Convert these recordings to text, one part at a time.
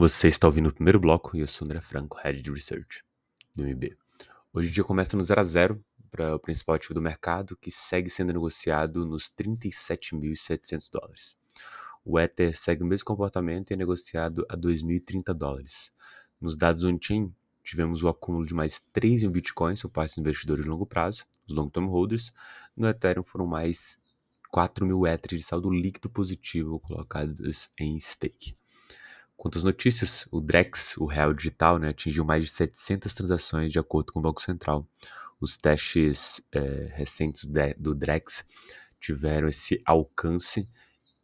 Você está ouvindo o primeiro bloco e eu sou André Franco, Head de Research do MB. Hoje o dia começa no 0 a 0 para o principal ativo do mercado, que segue sendo negociado nos 37.700 dólares. O Ether segue o mesmo comportamento e é negociado a 2.030 dólares. Nos dados on-chain, tivemos o acúmulo de mais 3 em bitcoins por parte dos investidores de longo prazo, os long-term holders. No Ethereum foram mais 4 mil Ethers de saldo líquido positivo colocados em stake. Quanto às notícias, o Drex, o real digital, né, atingiu mais de 700 transações de acordo com o Banco Central. Os testes é, recentes do Drex tiveram esse alcance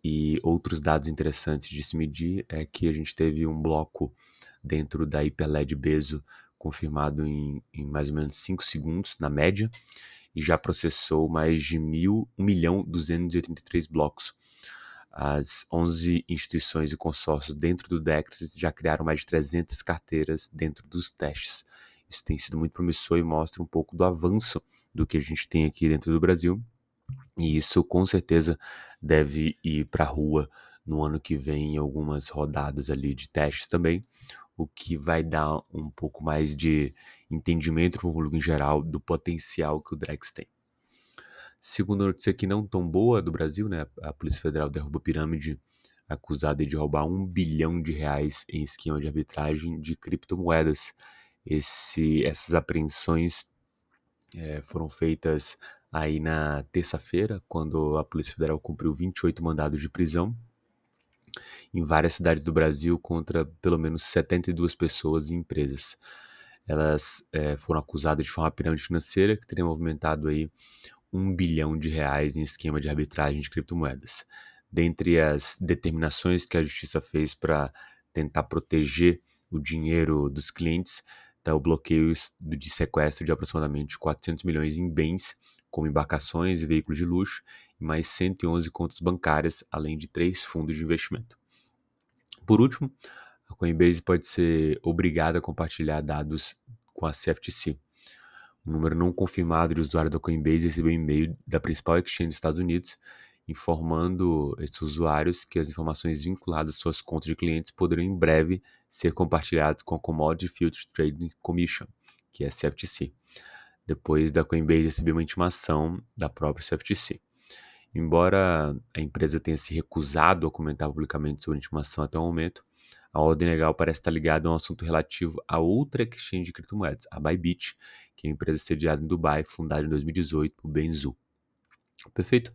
e outros dados interessantes de se medir é que a gente teve um bloco dentro da Hyperled Bezo confirmado em, em mais ou menos 5 segundos, na média, e já processou mais de 1 milhão 283 blocos as 11 instituições e consórcios dentro do DEX já criaram mais de 300 carteiras dentro dos testes. Isso tem sido muito promissor e mostra um pouco do avanço do que a gente tem aqui dentro do Brasil. E isso com certeza deve ir para a rua no ano que vem em algumas rodadas ali de testes também, o que vai dar um pouco mais de entendimento para o público em geral do potencial que o Drex tem. Segunda notícia aqui não tão boa do Brasil, né? A Polícia Federal derruba pirâmide acusada de roubar um bilhão de reais em esquema de arbitragem de criptomoedas. Esse, essas apreensões é, foram feitas aí na terça-feira, quando a Polícia Federal cumpriu 28 mandados de prisão em várias cidades do Brasil contra pelo menos 72 pessoas e empresas. Elas é, foram acusadas de forma pirâmide financeira que teria movimentado aí um bilhão de reais em esquema de arbitragem de criptomoedas. Dentre as determinações que a justiça fez para tentar proteger o dinheiro dos clientes, está o bloqueio de sequestro de aproximadamente 400 milhões em bens, como embarcações e veículos de luxo, e mais 111 contas bancárias, além de três fundos de investimento. Por último, a Coinbase pode ser obrigada a compartilhar dados com a CFTC, um número não confirmado de usuários da Coinbase recebeu um e-mail da principal exchange dos Estados Unidos informando esses usuários que as informações vinculadas às suas contas de clientes poderão em breve ser compartilhadas com a Commodity Futures Trading Commission, que é a CFTC, depois da Coinbase receber uma intimação da própria CFTC. Embora a empresa tenha se recusado a comentar publicamente sobre a intimação até o momento, a ordem legal parece estar ligada a um assunto relativo a outra exchange de criptomoedas, a Bybit, que é a empresa sediada em Dubai, fundada em 2018 por Benzu. Perfeito?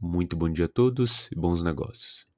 Muito bom dia a todos e bons negócios.